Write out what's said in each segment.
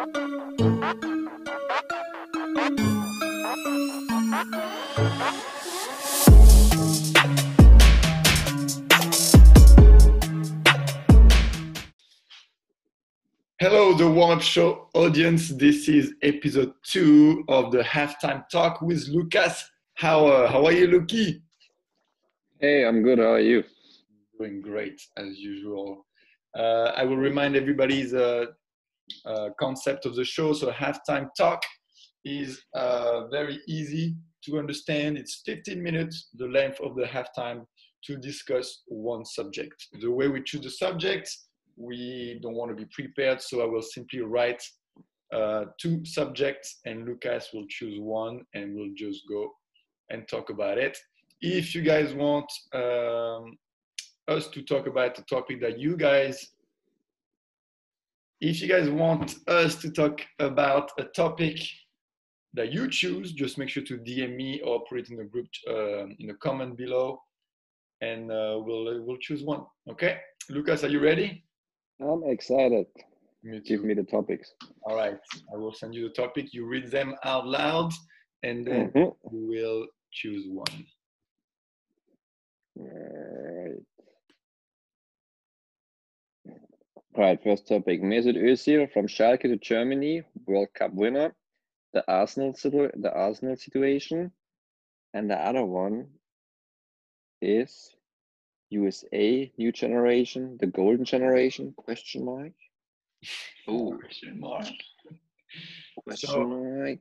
Hello, the warm up show audience. This is episode two of the halftime talk with Lucas. How, uh, how are you, Luki? Hey, I'm good. How are you? Doing great as usual. Uh, I will remind everybody the uh, concept of the show. So, a halftime talk is uh, very easy to understand. It's 15 minutes, the length of the halftime, to discuss one subject. The way we choose the subject we don't want to be prepared, so I will simply write uh, two subjects and Lucas will choose one and we'll just go and talk about it. If you guys want um, us to talk about the topic that you guys, if you guys want us to talk about a topic that you choose, just make sure to DM me or put it in the group uh, in the comment below, and uh, we'll we'll choose one. Okay, Lucas, are you ready? I'm excited. Me Give me the topics. All right. I will send you the topic. You read them out loud and then mm-hmm. will choose one. All right. All right, first topic. Mesut Özil from Schalke to Germany, World Cup winner. The Arsenal the Arsenal situation, and the other one is USA, new generation, the golden generation? Question mark. Oh, question mark. Question so, mark.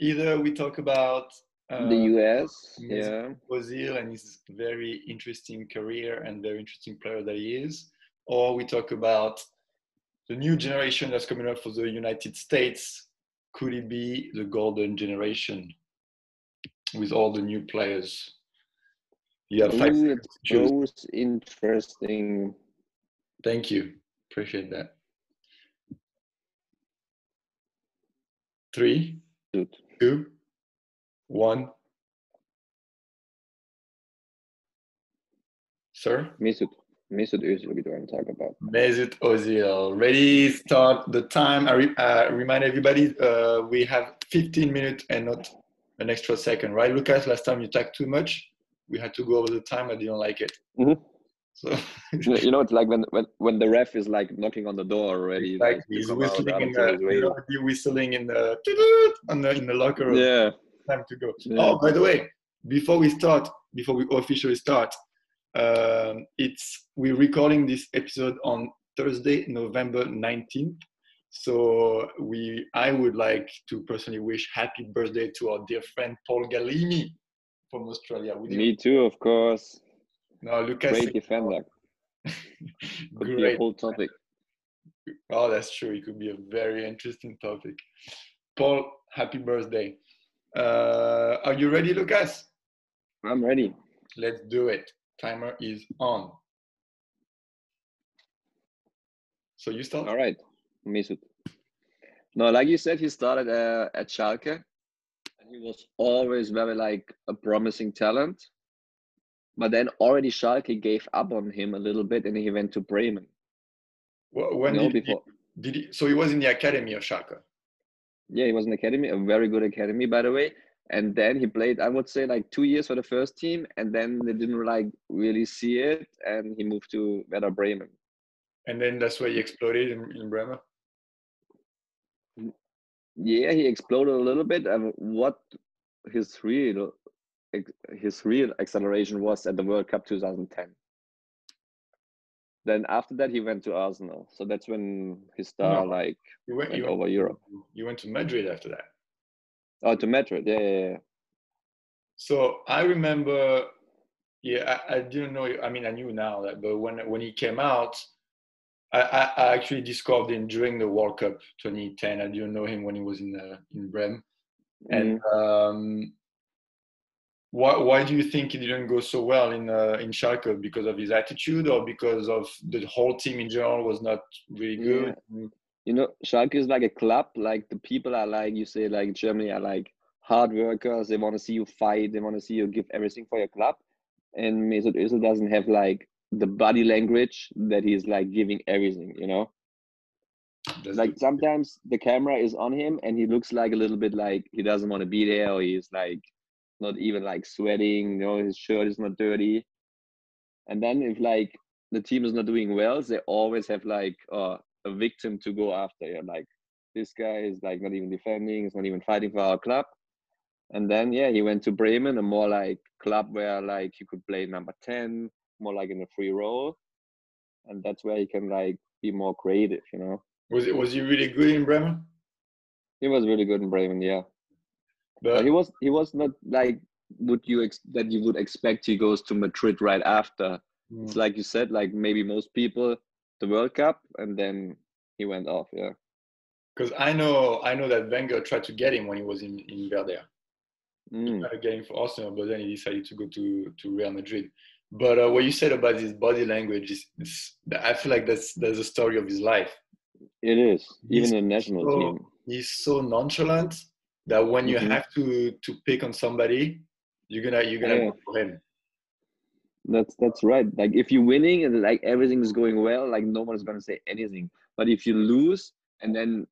Either we talk about uh, the US, yeah, Ozil and his very interesting career and very interesting player that he is, or we talk about the new generation that's coming up for the United States. Could it be the golden generation with all the new players? You have five Ooh, interesting. Thank you. Appreciate that. Three, Good. two, one. Sir? Mesut. Mesut Ozil we to talk about. Mesut Ozil. Ready, start the time. I re uh, remind everybody uh, we have 15 minutes and not an extra second, right, Lucas? Last time you talked too much we had to go over the time. I didn't like it. Mm-hmm. So you know, it's like when, when when the ref is like knocking on the door already. Like, he's whistling in the, you know, whistling in the on the in the locker room. Yeah. Time to go. Yeah. Oh, by the way, before we start, before we officially start, um, it's we're recording this episode on Thursday, November nineteenth. So we, I would like to personally wish happy birthday to our dear friend Paul Galimi, from Australia. Would Me you? too, of course. No, Lucas. Great defender. Could Great. be a whole topic. Oh, that's true. It could be a very interesting topic. Paul, happy birthday. Uh, are you ready, Lucas? I'm ready. Let's do it. Timer is on. So you start? All right. Mesut. No, like you said, he started uh, at Schalke he was always very like a promising talent. But then already Schalke gave up on him a little bit and he went to Bremen. Well, when you know, did, before. He, did he, so he was in the academy of Schalke? Yeah, he was in the academy, a very good academy, by the way. And then he played, I would say, like two years for the first team, and then they didn't like really see it, and he moved to Werder Bremen. And then that's where he exploded in, in Bremen yeah, he exploded a little bit. And what his real his real acceleration was at the World Cup 2010. Then after that, he went to Arsenal. So that's when his star no, like you went, went you over went, Europe. You went to Madrid after that. Oh, to Madrid, yeah, yeah, yeah. So I remember, yeah, I, I, didn't know. I mean, I knew now that, but when when he came out, I, I, actually discovered him during the World Cup 2010. I didn't know him when he was in uh, in Bremen. Mm. And um, why why do you think he didn't go so well in uh, in Schalke? Because of his attitude, or because of the whole team in general was not really good? Yeah. You know, Schalke is like a club. Like the people are like you say, like Germany are like hard workers. They want to see you fight. They want to see you give everything for your club. And Mesut Özil doesn't have like the body language that he's like giving everything, you know. That's like the- sometimes the camera is on him and he looks like a little bit like he doesn't want to be there or he's like not even like sweating you know his shirt is not dirty and then if like the team is not doing well they always have like uh, a victim to go after you like this guy is like not even defending he's not even fighting for our club and then yeah he went to bremen a more like club where like he could play number 10 more like in a free role and that's where he can like be more creative you know was it was he really good in Bremen? he was really good in Bremen, yeah. But But he was he was not like would you ex- that you would expect he goes to Madrid right after. Mm. It's like you said, like maybe most people the World Cup and then he went off. Yeah. because I know I know that Wenger tried to get him when he was in in Werder. Mm. tried to get him for Arsenal, but then he decided to go to to Real Madrid. But uh, what you said about his body language is, is I feel like that's that's the story of his life. It is He's even a national so- team. He's so nonchalant that when you Mhm. have to to pick on somebody, you're gonna you're gonna Yeah. go for him. That's that's right. Like if you're winning and like everything is going well, like no one is gonna say anything. But if you lose and then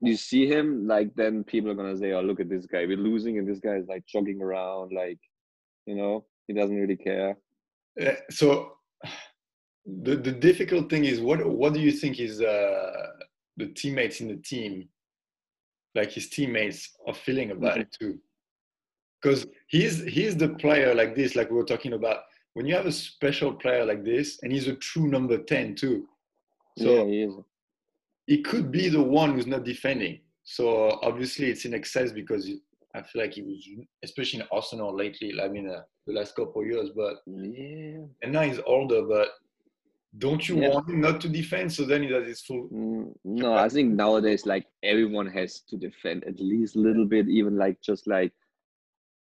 you see him, like then people are gonna say, "Oh, look at this guy. We're losing, and this guy is like jogging around, like you know, he doesn't really care." Uh, so the the difficult thing is what what do you think is uh, the teammates in the team like his teammates are feeling about it too because he's he's the player like this like we were talking about when you have a special player like this and he's a true number 10 too yeah, so he is. he could be the one who's not defending so obviously it's in excess because I feel like he was especially in Arsenal lately I mean uh, the last couple of years but Yeah. and now he's older, but don't you Yeah. want him not to defend? So then he does his full. Mm, No, I think nowadays like everyone has to defend at least a little bit, even like just like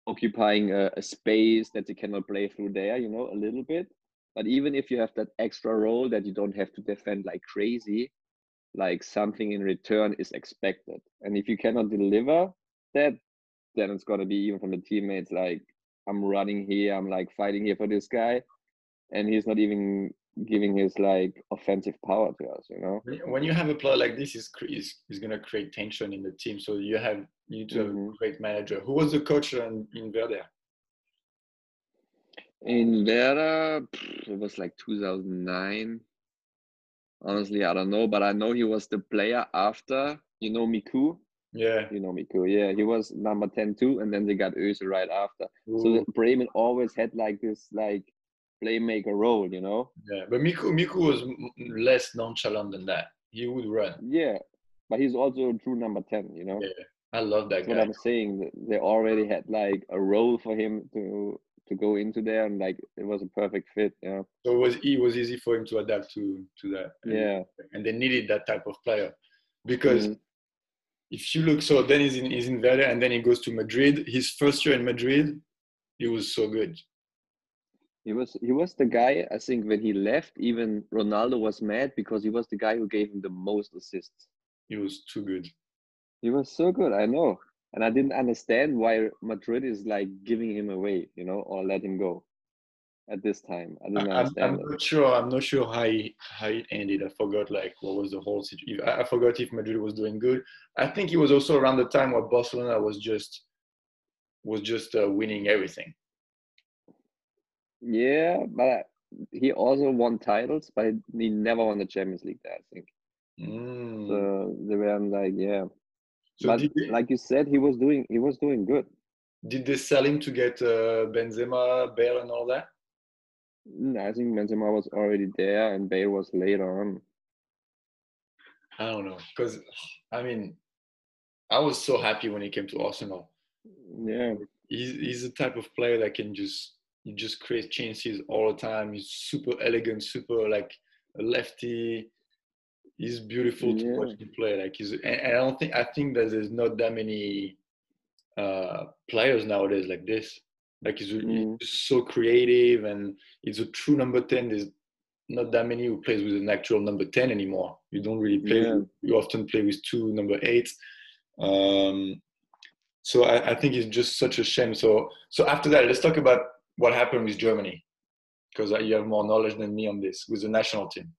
occupying a, a space that they cannot play through there, you know, a little bit. But even if you have that extra role that you don't have to defend like crazy, like something in return is expected. And if you cannot deliver that, then it's gonna be even from the teammates like I'm running here, I'm like fighting here for this guy, and he's not even giving his like offensive power to us, you know. When you have a player like this, is he's, he's going to create tension in the team. So you have you need to have a mm-hmm. great manager. Who was the coach in, in Werder? In Werder, it was like 2009. Honestly, I don't know, but I know he was the player after, you know, Micoud. Yeah. You know Micoud, yeah. He was number 10 too, and then they got Özil right after. So Ooh, the Bremen always had like this like playmaker role, you know. yeah. But Micoud Micoud was less nonchalant than that. He would run. Yeah, but he's also a true number 10, you know. Yeah. I love that That's what. I'm saying. They already had like a role for him to to go into there, and like it was a perfect fit. Yeah, So it was it was easy for him to adapt to to that. And, yeah. And they needed that type of player because Mhm. if you look, so then he's in he's in Werder and then he goes to Madrid. His first year in Madrid, he was so good. He was he was the guy. I think when he left, even Ronaldo was mad because he was the guy who gave him the most assists. He was too good. He was so good. I know, and I didn't understand why Madrid is like giving him away, you know, or let him go at this time. I I- didn't I'm, understand I'm it. not sure. I'm not sure how he, how it ended. I forgot like what was the whole situation. I I forgot if Madrid was doing good. I think it was also around the time where Barcelona was just was just uh, winning everything. Yeah, but I, he also won titles, but he never won the Champions League. There, I think. Mm. So they were like, yeah. so but they, like you said, he was doing he was doing good. did they sell him to get uh, Benzema, Bale, and all that? Mm, I think Benzema was already there, and Bale was later on. I don't know because I mean, I was so happy when he came to Arsenal. Yeah, He's he's the type of player that can just he just create chances all the time. He's super elegant, super like a lefty. He's beautiful to watch him play. Like he's and, I don't think I think that there's not that many uh, players nowadays like this. Like he's, Mhm. he's so creative and he's a true number ten. There's not that many who plays with an actual number ten anymore. You don't really play. Yeah. You often play with two number eights. Um, so I, I think it's just such a shame. So so after that, let's talk about what happened with Germany, because you have more knowledge than me on this with the national team.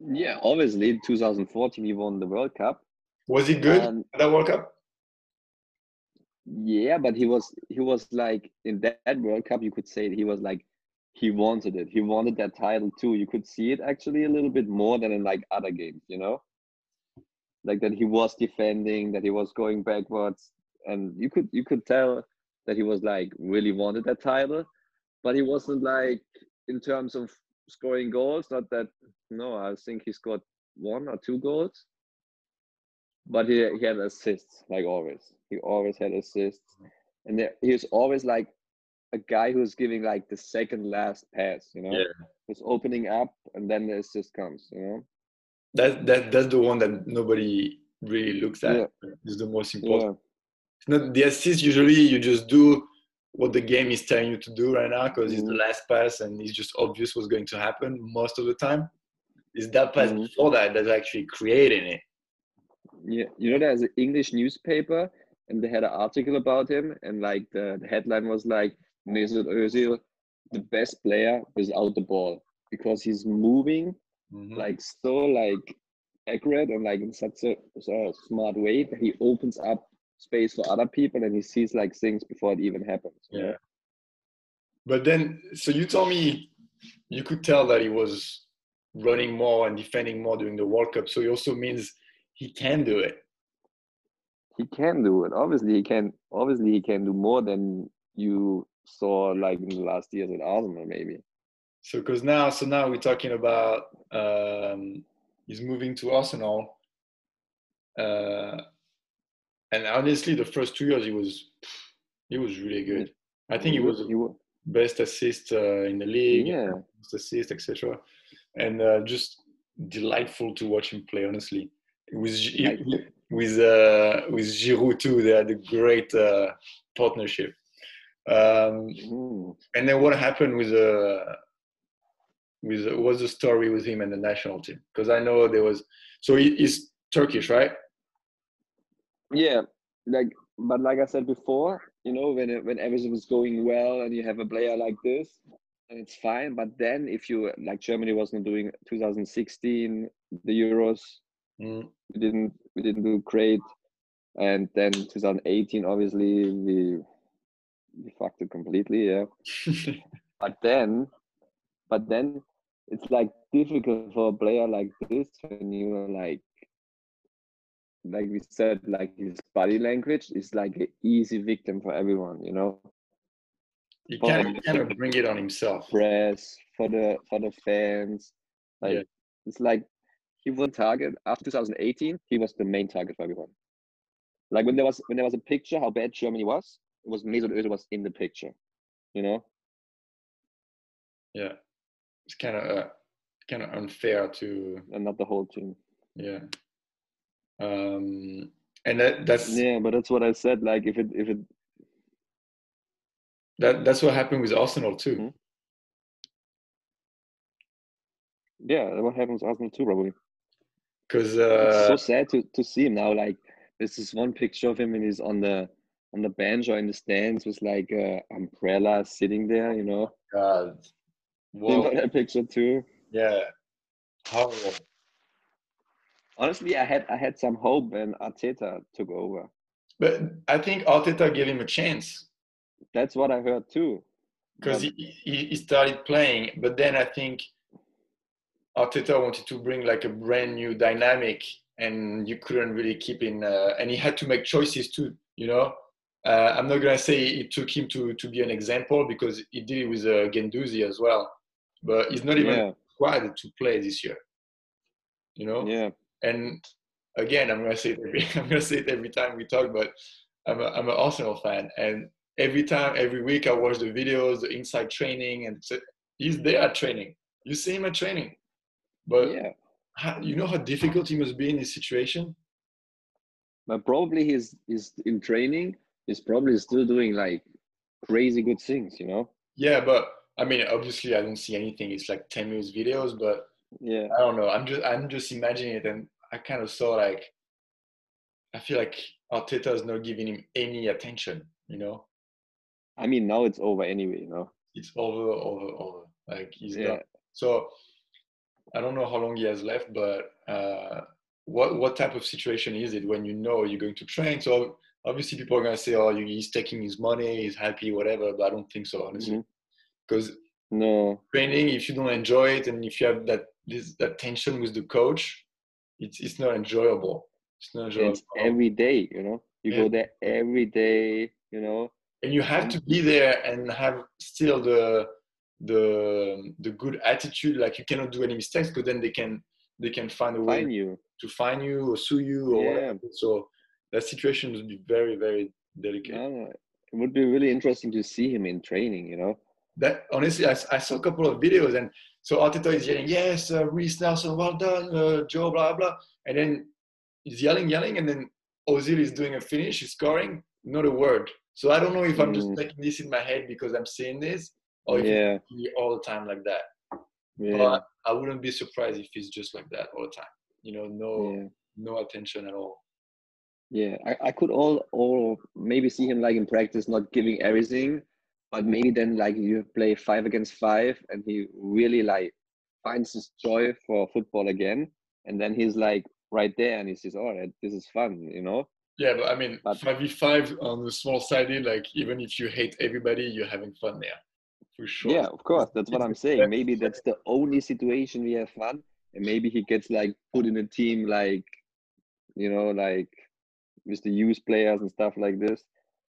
Yeah, obviously, 2014 we won the World Cup. Was he good Um, at that World Cup? Yeah, but he was he was like in that, that World Cup, you could say he was like he wanted it. He wanted that title too. You could see it actually a little bit more than in like other games, you know? Like that he was defending, that he was going backwards, and you could you could tell that he was like really wanted that title, but he wasn't like in terms of scoring goals, not that no, I think he scored one or two goals. But he he had assists, like always. He always had assists. And there, he was always like a guy who's giving like the second last pass, you know? Yeah. Who's opening up and then the assist comes, you know? That that that's the one that nobody really looks at. Yeah. Is the most important. Yeah. It's not the assist. Usually, you just do what the game is telling you to do right now because it's the Mhm. last pass and it's just obvious what's going to happen most of the time. Is that pass Mhm. before that that's actually creating it? Yeah, you know, there's an English newspaper, and they had an article about him, and like the, the headline was like Mesut Özil, the best player without the ball, because he's moving Mhm. like so like accurate and like in such a, so smart way that he opens up space for other people, and he sees like things before it even happens. know? Yeah. But then, so you told me you could tell that he was running more and defending more during the World Cup. So it also means he can do it. he can do it. Obviously, he can. Obviously, he can do more than you saw like in the last years at Arsenal, maybe. So because now, so now we're talking about um, he's moving to Arsenal, uh, and honestly, the first two years he was he was really good. I think he was He best assist uh, in the league, Yeah. best assist, etc. And uh, just delightful to watch him play. Honestly, with with uh, with Giroud too, they had a great uh, partnership. Um, Mm. and then what happened with uh, with uh, what's the story with him and the national team? Because I know there was so he, he's Turkish, right? Yeah, like but like I said before, you know, when it, when everything was going well and you have a player like this, and it's fine. But then if you like Germany wasn't doing 2016 the Euros, Mm. we didn't we didn't do great, and then 2018 obviously we we fucked it completely. Yeah, but then, but then it's like difficult for a player like this when you are like like we said, like his body language is like an easy victim for everyone, you know. he For kind of kind of bring it on himself. Press for the for the fans, like Yeah. it's like he was target after 2018. He was the main target for everyone. Like when there was when there was a picture how bad Germany was, it was Mesut Özil was in the picture, you know. Yeah, it's kind of uh, kind of unfair to and not the whole team. yeah. Um, and that, that's Yeah, but that's what I said. Like if it if it that that's what happened with Arsenal too. Mhm. yeah, what happens to Arsenal too, probably. Because it's uh, so sad to, to see him now. Like this is one picture of him and he's on the on the bench or in the stands with like a umbrella sitting there, you know. God, You know that picture too. yeah, horrible. Honestly, I had I had some hope when Arteta took over. But I think Arteta gave him a chance. That's what I heard too. because he, he started playing, but then I think Arteta wanted to bring like a brand new dynamic, and you couldn't really keep in, uh, and he had to make choices too. You know, uh, I'm not gonna say it took him to to be an example because he did it with uh, Guendouzi as well, but he's not even Yeah, required to play this year. You know, yeah, and again, I'm gonna say it every I'm gonna say it every time we talk, but I'm a, I'm an Arsenal fan, and every time, every week, I watch the videos, the inside training, and so he's mm. there at training. You see him at training, but yeah. how, you know how difficult he must be in this situation. But probably he's he's in training. He's probably still doing like crazy good things, you know. Yeah, but I mean, obviously, I don't see anything. It's like 10 minutes videos, but Yeah, I don't know. I'm just I'm just imagining it, and I kind of saw like I feel like Arteta is not giving him any attention. You know. I mean now it's over anyway, you know. it's over, over, over. Like he's Yeah. done. So I don't know how long he has left, but uh, what what type of situation is it when you know you're going to train? So obviously people are gonna say, "Oh, he's taking his money, he's happy, whatever." But I don't think so, honestly, because mm-hmm. No training if you don't enjoy it and if you have that this that tension with the coach, it's it's not enjoyable. It's not enjoyable. It's every day, you know. You yeah. go there every day, you know. And you have to be there and have still the the the good attitude. Like you cannot do any mistakes because then they can they can find a way find you. to find you or sue you or yeah. whatever. So that situation would be very very delicate. it would be really interesting to see him in training. You know. That honestly, I, I saw a couple of videos and so Arteta is yelling, "Yes, uh, Reiss Nelson, well done, uh, Joe, blah blah," and then he's yelling, yelling, and then Ozil is doing a finish, he's scoring, not a word. So I don't know if I'm just making mm. this in my head because I'm seeing this, or if yeah. all the time like that. Yeah. But I wouldn't be surprised if it's just like that all the time. You know, no yeah. no attention at all. Yeah, I, I could all or maybe see him like in practice not giving everything, but maybe then like you play five against five and he really like finds his joy for football again, and then he's like right there and he says, "All right, this is fun," you know. Yeah, but I mean, five v five on the small sided, like even if you hate everybody, you're having fun there for sure. Yeah, of course. That's what I'm saying. Maybe that's the only situation we have fun, and maybe he gets like put in a team like, you know, like with the youth players and stuff like this.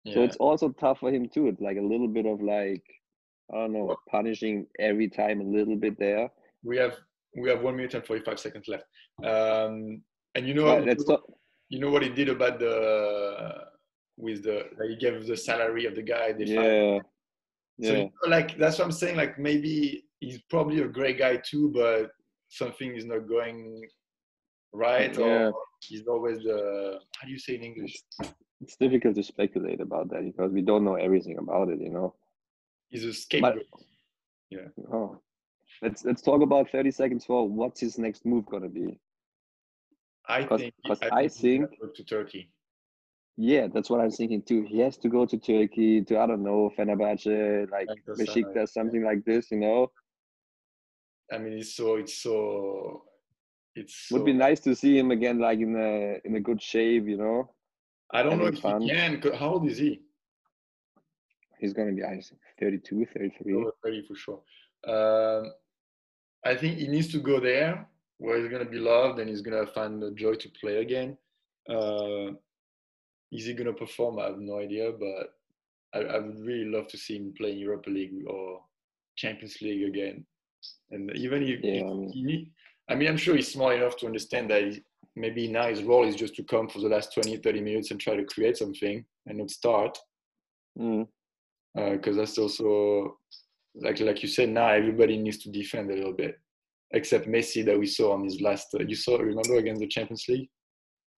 Yeah. So it's also tough for him too. It's like a little bit of like, I don't know, punishing every time a little bit there. We have we have one minute and forty five seconds left. Um, and you know, right, let's talk. You know what he did about the with the like he gave the salary of the guy. yeah. So yeah. like that's what I'm saying. Like maybe he's probably a great guy too, but something is not going right, yeah. or he's always the how do you say in English? It's difficult to speculate about that because we don't know everything about it. You know. He's a scapegoat. But, yeah. Oh, let's let's talk about 30 seconds for what's his next move gonna be. I think. Because I, I think to Turkey. Yeah, that's what I'm thinking too. He has to go to Turkey to I don't know Fenerbahce, like Besiktas, something like this. You know. I mean, it's so it's so it's. So, Would be nice to see him again, like in a in a good shape. You know. I don't know if fun. he can. How old is he? He's gonna be, I think, 32, 33. Oh, 30 for sure. Um, I think he needs to go there where he's gonna be loved and he's gonna find the joy to play again. Uh, is he gonna perform? I have no idea, but I, I would really love to see him play in Europa League or Champions League again. And even if, yeah, if he, I mean, I'm sure he's smart enough to understand that maybe now his role is just to come for the last 20, 30 minutes and try to create something and not start. Because mm. uh, that's also, like like you said, now everybody needs to defend a little bit, except Messi that we saw on his last. Uh, you saw, remember, against the Champions League?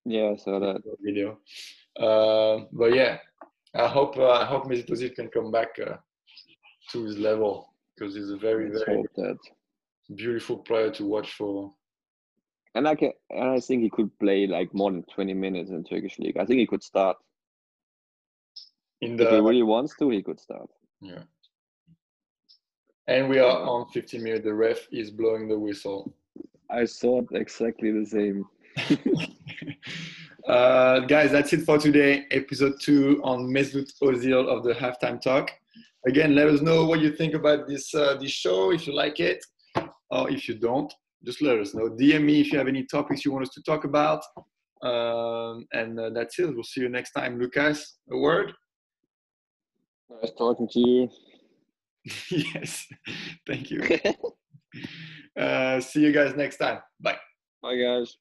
Yeah, I saw that video. Uh, but yeah, I hope uh, I hope Mesut Ozil can come back uh, to his level because he's a very Let's very beautiful player to watch for. And I can, and I think he could play like more than twenty minutes in Turkish league. I think he could start. In the, if he really wants to, he could start. Yeah. And we are on 15 minutes. The ref is blowing the whistle. I thought exactly the same. Uh, guys, that's it for today. Episode two on Mesut Ozil of the Halftime Talk. Again, let us know what you think about this uh, this show. If you like it, or if you don't, just let us know. DM me if you have any topics you want us to talk about. Um, and uh, that's it. We'll see you next time. Lucas, a word. Nice talking to you. yes, thank you. uh, see you guys next time. Bye. Bye, guys.